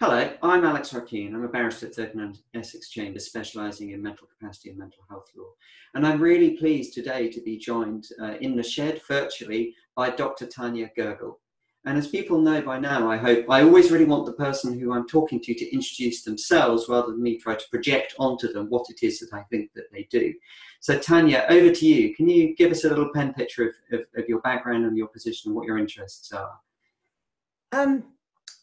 Hello, I'm Alex Ruck Keene. I'm a barrister at 39 Essex Chambers, specialising in mental capacity and mental health law. And I'm really pleased today to be joined uh, in the shed virtually by Dr. Tania Gergel. And as people know by now, I hope, I always really want the person who I'm talking to to introduce themselves rather than me try to project onto them what it is that I think that they do. So, Tania, over to you. Can you give us a little pen picture of, of, of your background and your position and what your interests are? Um,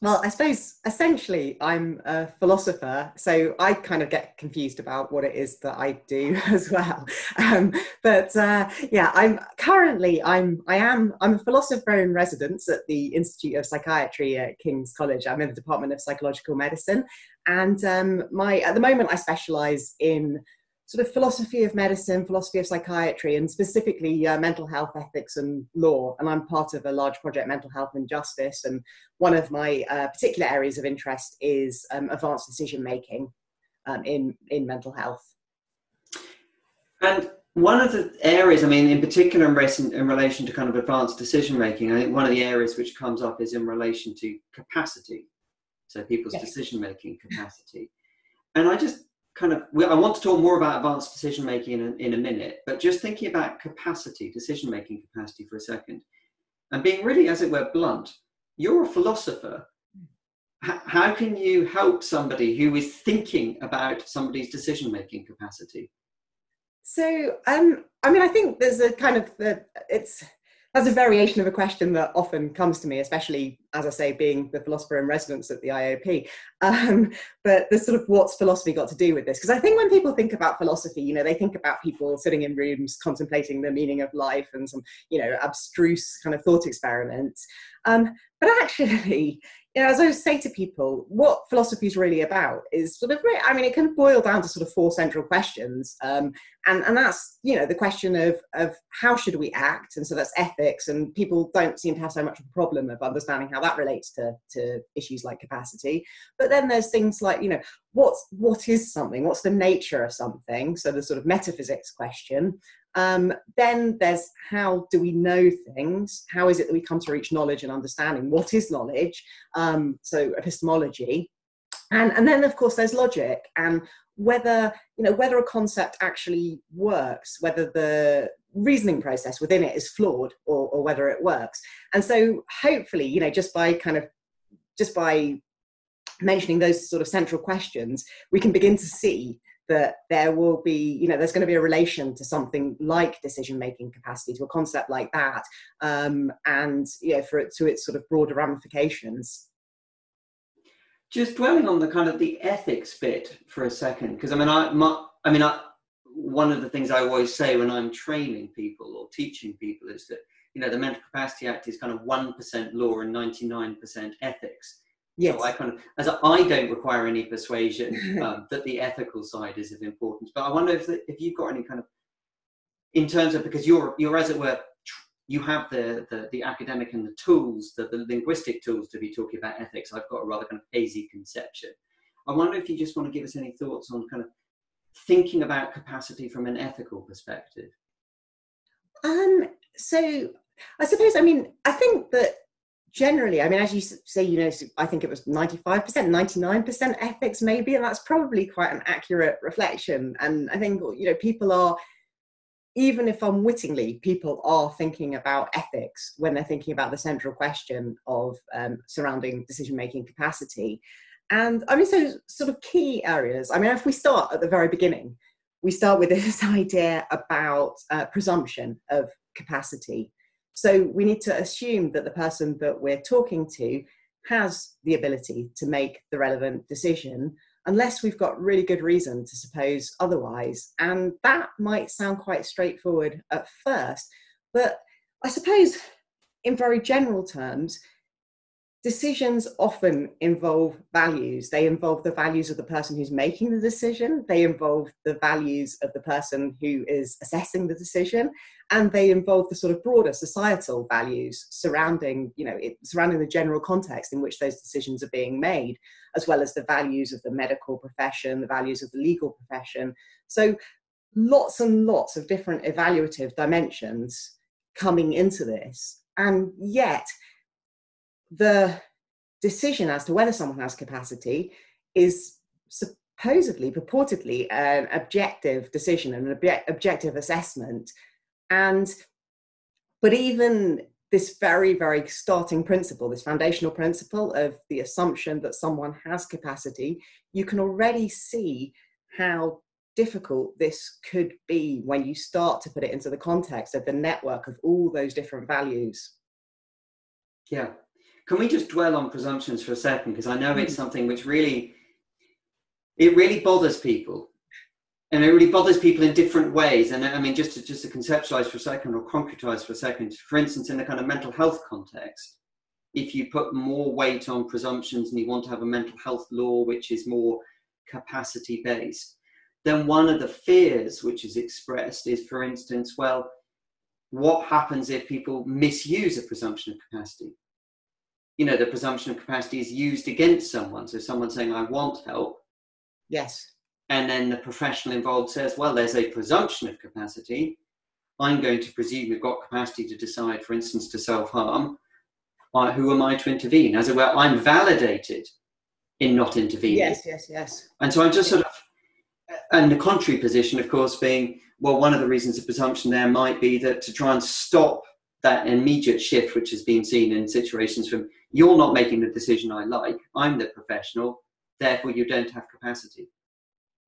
well, I suppose essentially I'm a philosopher, so I kind of get confused about what it is that I do as well. Um, but uh, yeah, I'm currently I'm I am I'm a philosopher in residence at the Institute of Psychiatry at King's College. I'm in the Department of Psychological Medicine, and um, my at the moment I specialise in sort of philosophy of medicine, philosophy of psychiatry, and specifically uh, mental health ethics and law. And I'm part of a large project, Mental Health and Justice. And one of my uh, particular areas of interest is um, advanced decision making um, in, in mental health. And one of the areas, I mean, in particular in relation, in relation to kind of advanced decision making, I think one of the areas which comes up is in relation to capacity. So people's yes. decision making capacity. And I just kind of i want to talk more about advanced decision making in a, in a minute but just thinking about capacity decision making capacity for a second. And being really as it were blunt you're a philosopher. H- how can you help somebody who is thinking about somebody's decision making capacity? So um i mean i think there's a kind of uh, it's that's a variation of a question that often comes to me, especially as I say, being the philosopher in residence at the IOP. Um, but the sort of what's philosophy got to do with this? Because I think when people think about philosophy, you know, they think about people sitting in rooms contemplating the meaning of life and some, you know, abstruse kind of thought experiments. Um, but actually, you know, as I say to people, what philosophy is really about is sort of, I mean, it can boil down to sort of four central questions. Um, and, and that's, you know, the question of, of how should we act? And so that's ethics. And people don't seem to have so much of a problem of understanding how that relates to, to issues like capacity. But then there's things like, you know, what's, what is something? What's the nature of something? So the sort of metaphysics question. Um, then there's how do we know things? How is it that we come to reach knowledge and understanding? What is knowledge? Um, so epistemology. And, and then of course there's logic and whether you know whether a concept actually works whether the reasoning process within it is flawed or, or whether it works and so hopefully you know just by kind of just by mentioning those sort of central questions we can begin to see that there will be, you know, there's going to be a relation to something like decision making capacity, to a concept like that, um, and you know, for it to its sort of broader ramifications. Just dwelling on the kind of the ethics bit for a second, because I mean, I, my, I mean, I, one of the things I always say when I'm training people or teaching people is that you know the Mental Capacity Act is kind of one percent law and ninety nine percent ethics Yes. So I kind of, as I don't require any persuasion um, that the ethical side is of importance, but I wonder if the, if you've got any kind of, in terms of because you're you're as it were, you have the the, the academic and the tools, the, the linguistic tools to be talking about ethics. I've got a rather kind of hazy conception. I wonder if you just want to give us any thoughts on kind of thinking about capacity from an ethical perspective. Um. So I suppose I mean I think that generally, I mean, as you say, you know, I think it was 95%, 99% ethics, maybe, and that's probably quite an accurate reflection. And I think, you know, people are, even if unwittingly, people are thinking about ethics when they're thinking about the central question of um, surrounding decision making capacity. And I mean, so sort of key areas. I mean, if we start at the very beginning, we start with this idea about uh, presumption of capacity. So we need to assume that the person that we're talking to has the ability to make the relevant decision unless we've got really good reason to suppose otherwise. And that might sound quite straightforward at first, but I suppose in very general terms, decisions often involve values. They involve the values of the person who's making the decision, they involve the values of the person who is assessing the decision, and they involve the sort of broader societal values surrounding, you know, it, surrounding the general context in which those decisions are being made, as well as the values of the medical profession, the values of the legal profession. So lots and lots of different evaluative dimensions coming into this. And yet, the decision as to whether someone has capacity is supposedly, purportedly, an objective decision, and an ob- objective assessment. And but even this very, very starting principle, this foundational principle of the assumption that someone has capacity, you can already see how difficult this could be when you start to put it into the context of the network of all those different values. Yeah. Can we just dwell on presumptions for a second? Because I know it's mm. something which really, it really bothers people and it really bothers people in different ways. And I mean, just to, just to conceptualize for a second or concretize for a second, for instance, in the kind of mental health context, if you put more weight on presumptions and you want to have a mental health law which is more capacity based, then one of the fears which is expressed is, for instance, well, what happens if people misuse a presumption of capacity? You know, the presumption of capacity is used against someone. So someone saying, I want help. Yes and then the professional involved says, well, there's a presumption of capacity. I'm going to presume you've got capacity to decide, for instance, to self harm. Uh, who am I to intervene? As it were, I'm validated in not intervening. Yes, yes, yes. And so I'm just sort of, and the contrary position, of course, being, well, one of the reasons of presumption there might be that to try and stop that immediate shift which has been seen in situations from you're not making the decision I like, I'm the professional, therefore you don't have capacity.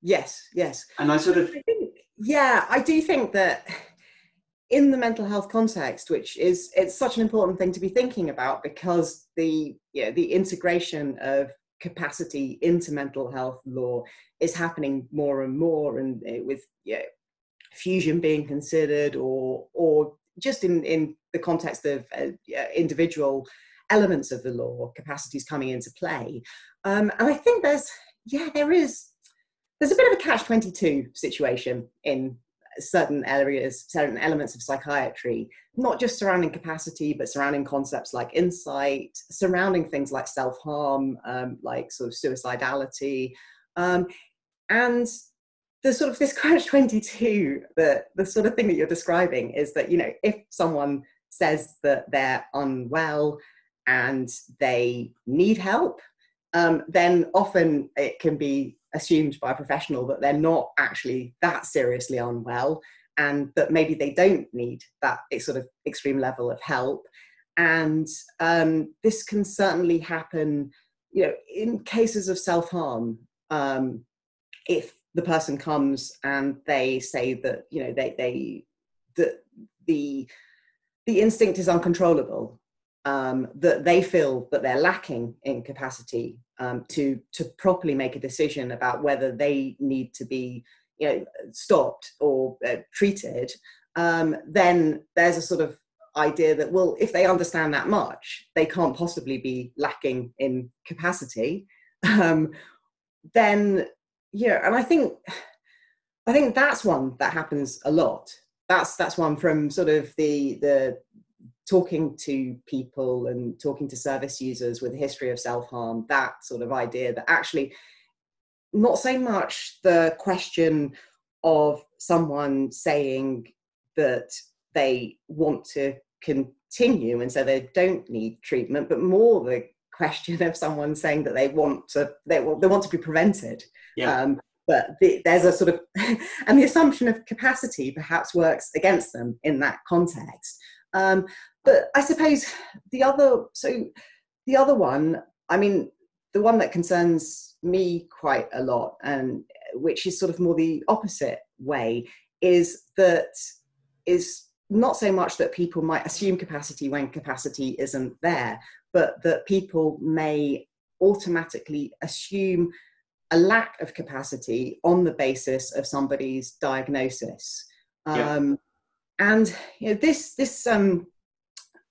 Yes, yes. And I sort of I think, yeah, I do think that in the mental health context, which is it's such an important thing to be thinking about because the you know, the integration of capacity into mental health law is happening more and more, and uh, with you know, fusion being considered, or or just in in the context of uh, individual elements of the law, capacities coming into play. Um, and I think there's yeah, there is there's a bit of a catch 22 situation in certain areas, certain elements of psychiatry, not just surrounding capacity, but surrounding concepts like insight, surrounding things like self harm, um, like sort of suicidality. Um, and the sort of this catch 22, the, the sort of thing that you're describing is that, you know, if someone says that they're unwell and they need help, um, then often it can be assumed by a professional that they're not actually that seriously unwell and that maybe they don't need that sort of extreme level of help. And um, this can certainly happen, you know, in cases of self harm. Um, if the person comes and they say that, you know, they they that the the instinct is uncontrollable um, that they feel that they're lacking in capacity um, to to properly make a decision about whether they need to be you know stopped or uh, treated um, then there's a sort of idea that well if they understand that much they can't possibly be lacking in capacity. Um, then yeah and i think i think that's one that happens a lot. That's that's one from sort of the the talking to people and talking to service users with a history of self harm, that sort of idea that actually, not so much the question of someone saying that they want to continue and so they don't need treatment, but more the question of someone saying that they want to they, they want to be prevented. Yeah. Um, but the, there's a sort of and the assumption of capacity perhaps works against them in that context um, but I suppose the other, so the other one, I mean, the one that concerns me quite a lot, and which is sort of more the opposite way, is that is not so much that people might assume capacity when capacity isn't there, but that people may automatically assume a lack of capacity on the basis of somebody's diagnosis. Yeah. Um, and you know, this this um,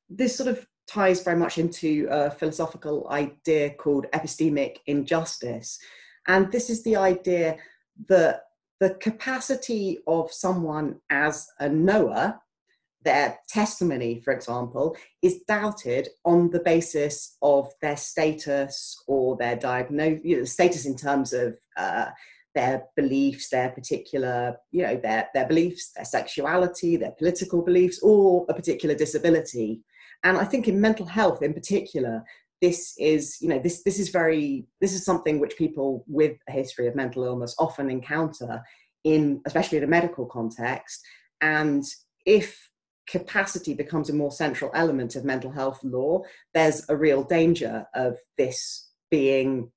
this sort of ties very much into a philosophical idea called epistemic injustice. And this is the idea that the capacity of someone as a knower, their testimony, for example, is doubted on the basis of their status or their diagnosis, you know, status in terms of uh, their beliefs, their particular, you know, their, their beliefs, their sexuality, their political beliefs, or a particular disability. And I think in mental health in particular, this is you know this this is very this is something which people with a history of mental illness often encounter in especially in a medical context and if capacity becomes a more central element of mental health law there's a real danger of this being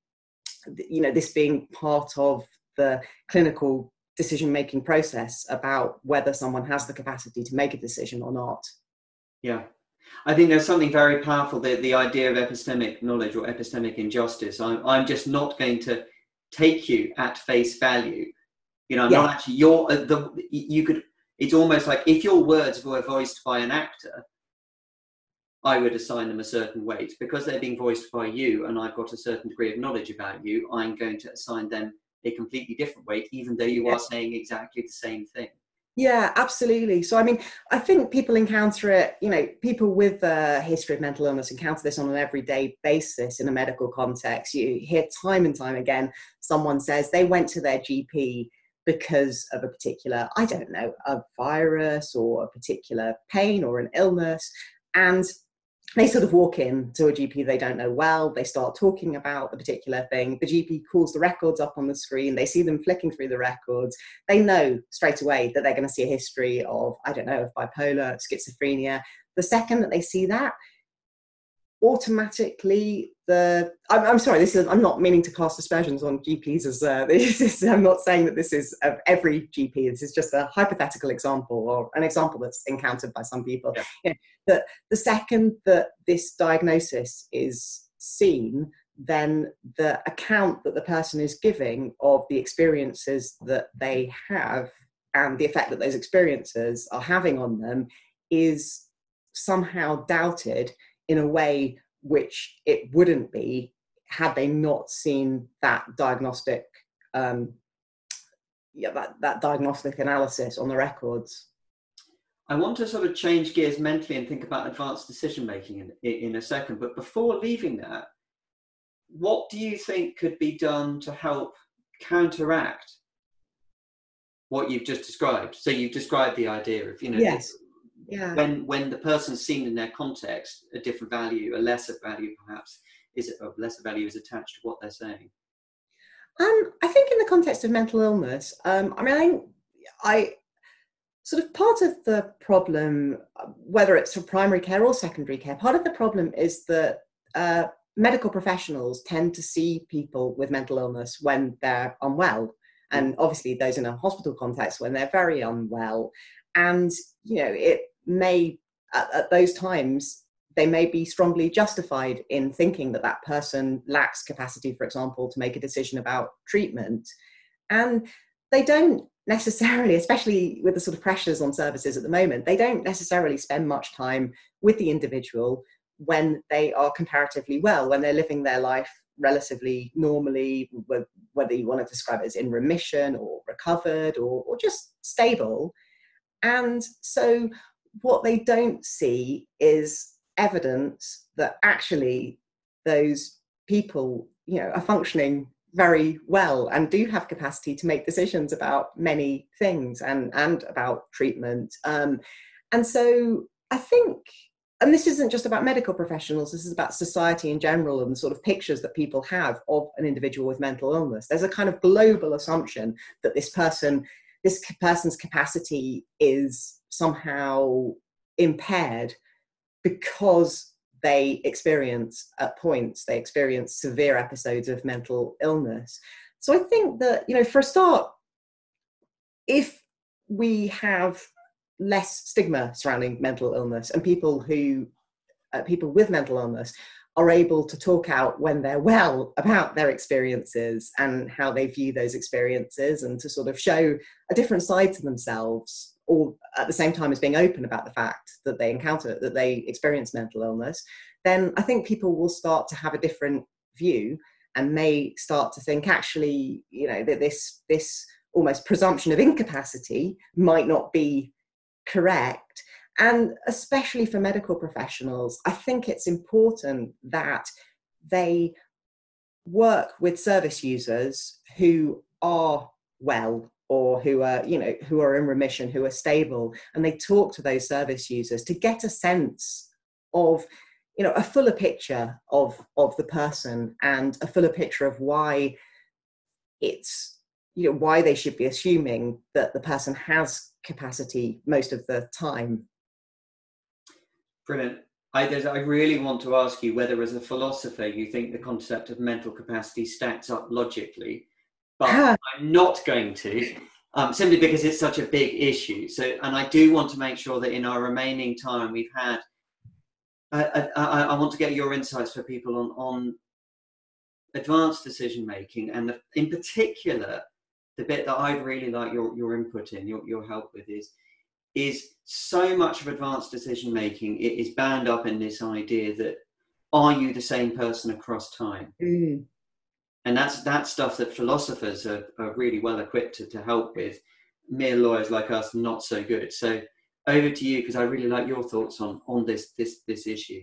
you know this being part of the clinical decision making process about whether someone has the capacity to make a decision or not yeah I think there's something very powerful the, the idea of epistemic knowledge or epistemic injustice. I'm, I'm just not going to take you at face value. You know, I'm yeah. not actually your uh, the you could. It's almost like if your words were voiced by an actor, I would assign them a certain weight because they're being voiced by you, and I've got a certain degree of knowledge about you. I'm going to assign them a completely different weight, even though you yeah. are saying exactly the same thing. Yeah, absolutely. So, I mean, I think people encounter it, you know, people with a history of mental illness encounter this on an everyday basis in a medical context. You hear time and time again someone says they went to their GP because of a particular, I don't know, a virus or a particular pain or an illness. And they sort of walk in to a GP they don't know well. They start talking about the particular thing. The GP calls the records up on the screen. They see them flicking through the records. They know straight away that they're going to see a history of, I don't know, of bipolar, schizophrenia. The second that they see that, automatically the I'm, I'm, sorry this is i'm not meaning to cast aspersions on gps as uh, this is, i'm not saying that this is of every gp this is just a hypothetical example or an example that's encountered by some people yeah. that the second that this diagnosis is seen then the account that the person is giving of the experiences that they have and the effect that those experiences are having on them is somehow doubted in a way which it wouldn't be had they not seen that diagnostic um, yeah that, that diagnostic analysis on the records. I want to sort of change gears mentally and think about advanced decision making in, in a second but before leaving that what do you think could be done to help counteract what you've just described? So you've described the idea of you know yes yeah. when when the person's seen in their context a different value a lesser value perhaps is of lesser value is attached to what they're saying. Um, I think in the context of mental illness, um, I mean, I, I, sort of part of the problem, whether it's for primary care or secondary care, part of the problem is that uh, medical professionals tend to see people with mental illness when they're unwell, and obviously those in a hospital context when they're very unwell, and you know it may at, at those times they may be strongly justified in thinking that that person lacks capacity, for example, to make a decision about treatment. And they don't necessarily, especially with the sort of pressures on services at the moment, they don't necessarily spend much time with the individual when they are comparatively well, when they're living their life relatively normally, whether you want to describe it as in remission or recovered or, or just stable. And so what they don't see is evidence that actually those people you know are functioning very well and do have capacity to make decisions about many things and and about treatment. Um, and so i think and this isn't just about medical professionals this is about society in general and the sort of pictures that people have of an individual with mental illness. There's a kind of global assumption that this person this person's capacity is somehow impaired because they experience at points they experience severe episodes of mental illness. So i think that you know for a start if we have less stigma surrounding mental illness and people who uh, people with mental illness are able to talk out when they're well about their experiences and how they view those experiences and to sort of show a different side to themselves all at the same time as being open about the fact that they encounter that they experience mental illness then i think people will start to have a different view and may start to think actually you know that this this almost presumption of incapacity might not be correct. And especially for medical professionals i think it's important that they work with service users who are well or who are you know who are in remission who are stable and they talk to those service users to get a sense of you know a fuller picture of of the person and a fuller picture of why it's you know why they should be assuming that the person has capacity most of the time. Brilliant. I, I really want to ask you whether as a philosopher you think the concept of mental capacity stacks up logically but i'm not going to um, simply because it's such a big issue. So and i do want to make sure that in our remaining time we've had I, I, I, want to get your insights for people on, on advanced decision making, and the, in particular, the bit that I'd really like your, your input in, your, your help with is is so much of advanced decision making it is bound up in this idea that are you the same person across time? Mm. And that's that stuff that philosophers are, are really well equipped to, to help with mere lawyers like us not so good so over to you because I really like your thoughts on on this this this issue.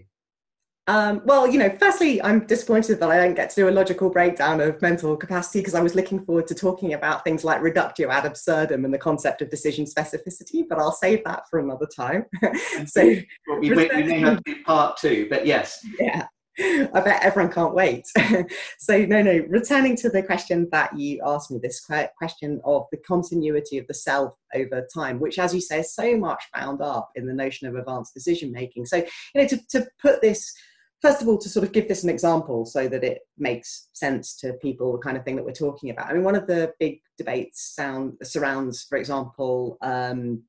Um, well, you know, firstly, I'm disappointed that I don't get to do a logical breakdown of mental capacity because I was looking forward to talking about things like reductio ad absurdum and the concept of decision specificity, but I'll save that for another time. so, well, we, may, we may have to do part two, but yes. Yeah. I bet everyone can't wait. so, no, no, returning to the question that you asked me, this question of the continuity of the self over time, which, as you say, is so much bound up in the notion of advanced decision making. So, you know, to, to put this, first of all, to sort of give this an example so that it makes sense to people, the kind of thing that we're talking about. I mean, one of the big debates sound, surrounds, for example, um,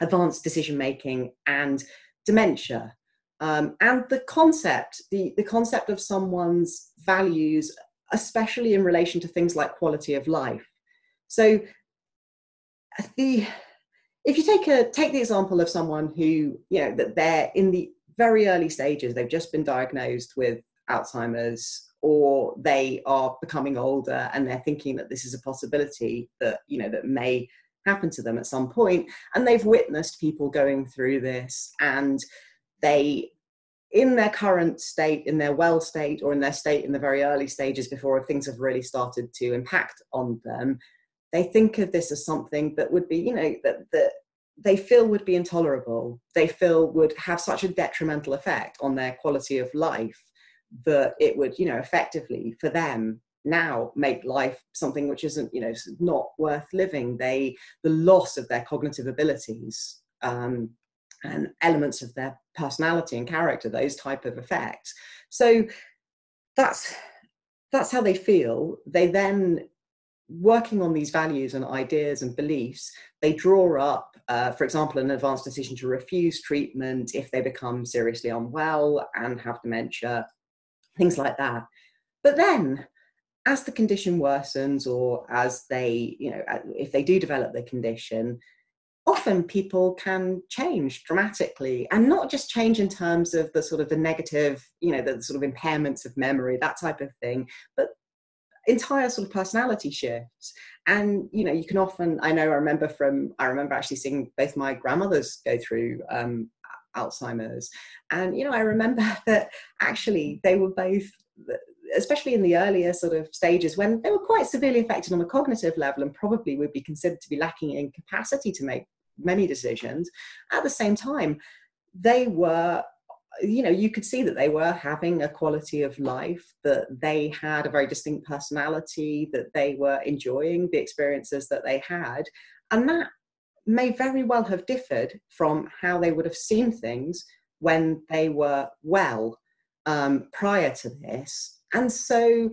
advanced decision making and dementia um, and the concept, the, the concept of someone's values, especially in relation to things like quality of life. So the if you take a take the example of someone who you know that they're in the very early stages, they've just been diagnosed with Alzheimer's or they are becoming older and they're thinking that this is a possibility that you know that may happen to them at some point and they've witnessed people going through this and they in their current state in their well state or in their state in the very early stages before things have really started to impact on them they think of this as something that would be you know that that they feel would be intolerable. They feel would have such a detrimental effect on their quality of life that it would you know effectively for them now make life something which isn't you know not worth living. They the loss of their cognitive abilities um, and elements of their personality and character those type of effects. So that's that's how they feel. They then working on these values and ideas and beliefs they draw up uh, for example an advanced decision to refuse treatment if they become seriously unwell and have dementia things like that. But then as the condition worsens or as they you know if they do develop the condition often people can change dramatically and not just change in terms of the sort of the negative you know the sort of impairments of memory that type of thing but entire sort of personality shifts. And you know you can often i know i remember from i remember actually seeing both my grandmothers go through um, alzheimer's. And you know i remember that actually they were both especially in the earlier sort of stages when they were quite severely affected on the cognitive level and probably would be considered to be lacking in capacity to make many decisions. At the same time they were you know you could see that they were having a quality of life that they had a very distinct personality that they were enjoying the experiences that they had. And that may very well have differed from how they would have seen things when they were well um, prior to this. And so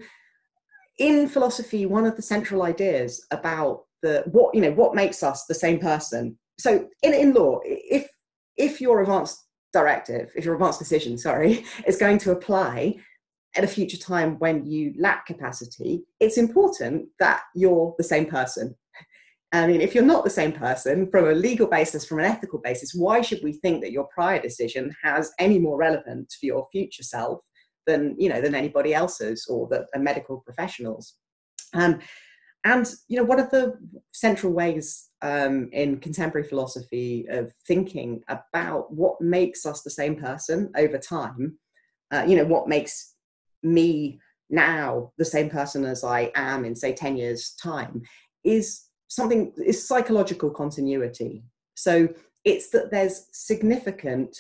in philosophy one of the central ideas about the what you know what makes us the same person so in, in law, if if your advanced directive, if your advanced decision, sorry, is going to apply at a future time when you lack capacity, it's important that you're the same person. I mean, if you're not the same person from a legal basis, from an ethical basis, why should we think that your prior decision has any more relevance for your future self than you know than anybody else's or the medical professionals? Um, and you know, one of the central ways um, in contemporary philosophy of thinking about what makes us the same person over time, uh, you know, what makes me now the same person as I am in, say, 10 years' time, is something, is psychological continuity. So it's that there's significant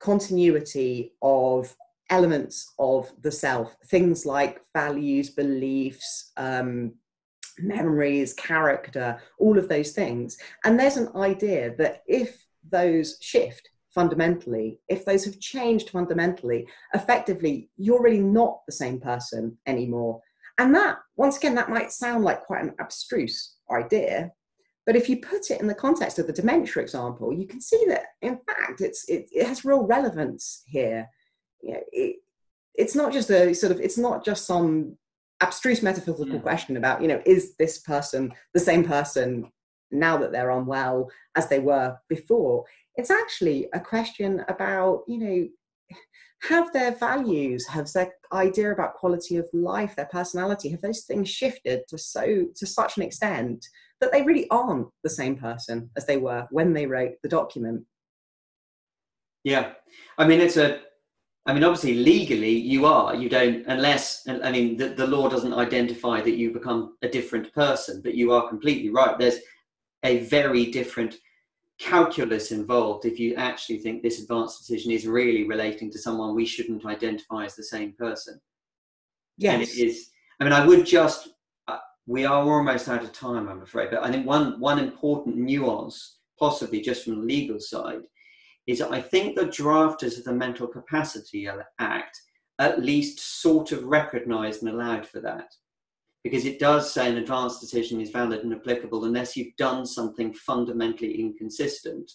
continuity of elements of the self, things like values, beliefs, um, memories, character, all of those things. And there's an idea that if those shift fundamentally, if those have changed fundamentally, effectively, you're really not the same person anymore. And that, once again, that might sound like quite an abstruse idea, but if you put it in the context of the dementia example, you can see that, in fact, it's, it, it has real relevance here. You know, it, it's not just a sort of, it's not just some abstruse metaphysical mm. question about, you know, is this person the same person now that they're unwell as they were before? It's actually a question about, you know, have their values, have their idea about quality of life, their personality, have those things shifted to so to such an extent that they really aren't the same person as they were when they wrote the document? Yeah, I mean it's a I mean, obviously, legally, you are. You don't, unless, I mean, the, the law doesn't identify that you become a different person, but you are completely right. There's a very different calculus involved if you actually think this advanced decision is really relating to someone we shouldn't identify as the same person. Yes. And it is, I mean, I would just, uh, we are almost out of time, I'm afraid, but I think one, one important nuance, possibly just from the legal side, is that I think the drafters of the Mental Capacity Act at least sort of recognised and allowed for that. Because it does say an advanced decision is valid and applicable unless you've done something fundamentally inconsistent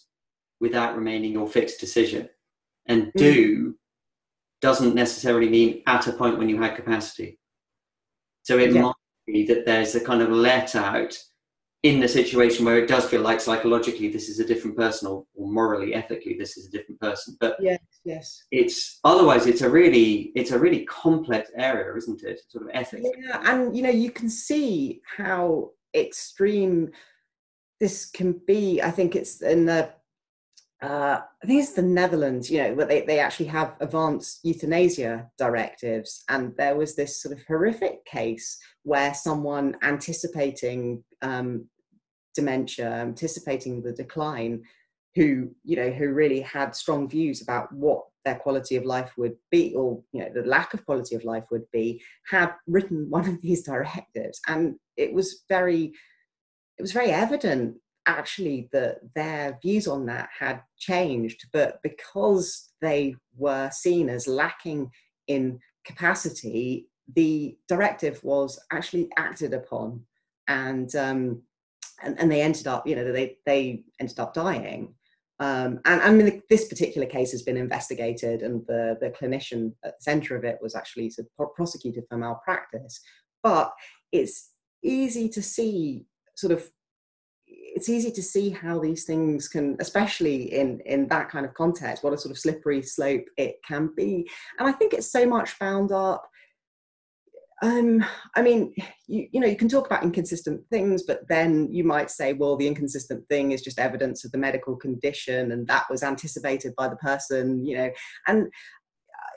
without remaining your fixed decision. And mm. do doesn't necessarily mean at a point when you had capacity. So it yeah. might be that there's a kind of let out in the situation where it does feel like psychologically this is a different person or, or, morally ethically this is a different person. But yes yes. it's otherwise it's a really it's a really complex area isn't it? Sort of ethics. Yeah and you know you can see how extreme this can be. I think it's in the uh, I think it's the Netherlands, you know, where they, they actually have advanced euthanasia directives. And there was this sort of horrific case where someone anticipating um, dementia, anticipating the decline, who, you know, who really had strong views about what their quality of life would be, or, you know, the lack of quality of life would be, had written one of these directives. And it was very, it was very evident actually that their views on that had changed, but because they were seen as lacking in capacity, the directive was actually acted upon, and um, and, and they ended up, you know, they they ended up dying. Um, and I mean, this particular case has been investigated, and the, the clinician at the centre of it was actually prosecuted for malpractice. But it's easy to see sort of it's easy to see how these things can especially in in that kind of context what a sort of slippery slope it can be and i think it's so much bound up um, I mean, you, you know, you can talk about inconsistent things, but then you might say, well, the inconsistent thing is just evidence of the medical condition, and that was anticipated by the person, you know. And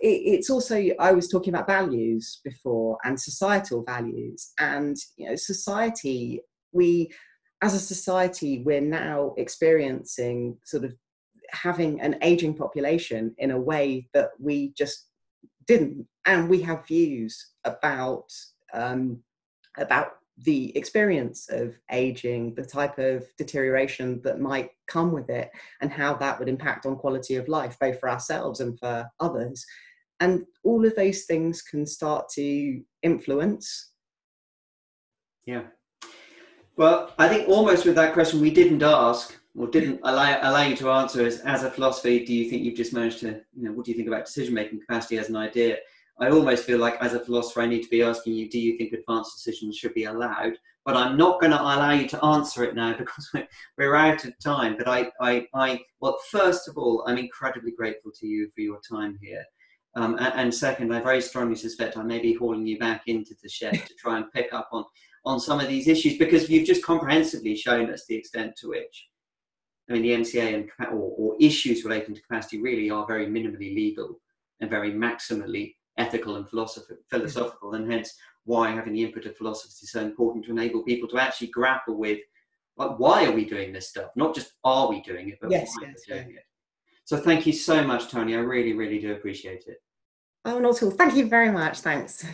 it, it's also, I was talking about values before and societal values, and you know, society, we as a society, we're now experiencing sort of having an aging population in a way that we just didn't, and we have views about um, about the experience of aging, the type of deterioration that might come with it, and how that would impact on quality of life, both for ourselves and for others. And all of those things can start to influence. Yeah, well, I think almost with that question we didn't ask or didn't allow, allow you to answer is as a philosophy, do you think you've just managed to, you know, what do you think about decision making capacity as an idea? I almost feel like as a philosopher, I need to be asking you, do you think advanced decisions should be allowed? But I'm not going to allow you to answer it now because we're, we're out of time. But I, I, I, well, first of all, I'm incredibly grateful to you for your time here. Um, and, and, second, I very strongly suspect I may be hauling you back into the shed to try and pick up on on some of these issues because you've just comprehensively shown us the extent to which, I mean, the MCA and or, or issues relating to capacity really are very minimally legal and very maximally ethical and hmm. philosophical, and hence why having the input of philosophers is so important to enable people to actually grapple with like why are we doing this stuff? Not just are we doing it, but yes, why yes, are we doing yeah. it. So thank you so much, Tony. I really, really do appreciate it. Oh, not at all. Thank you very much. Thanks.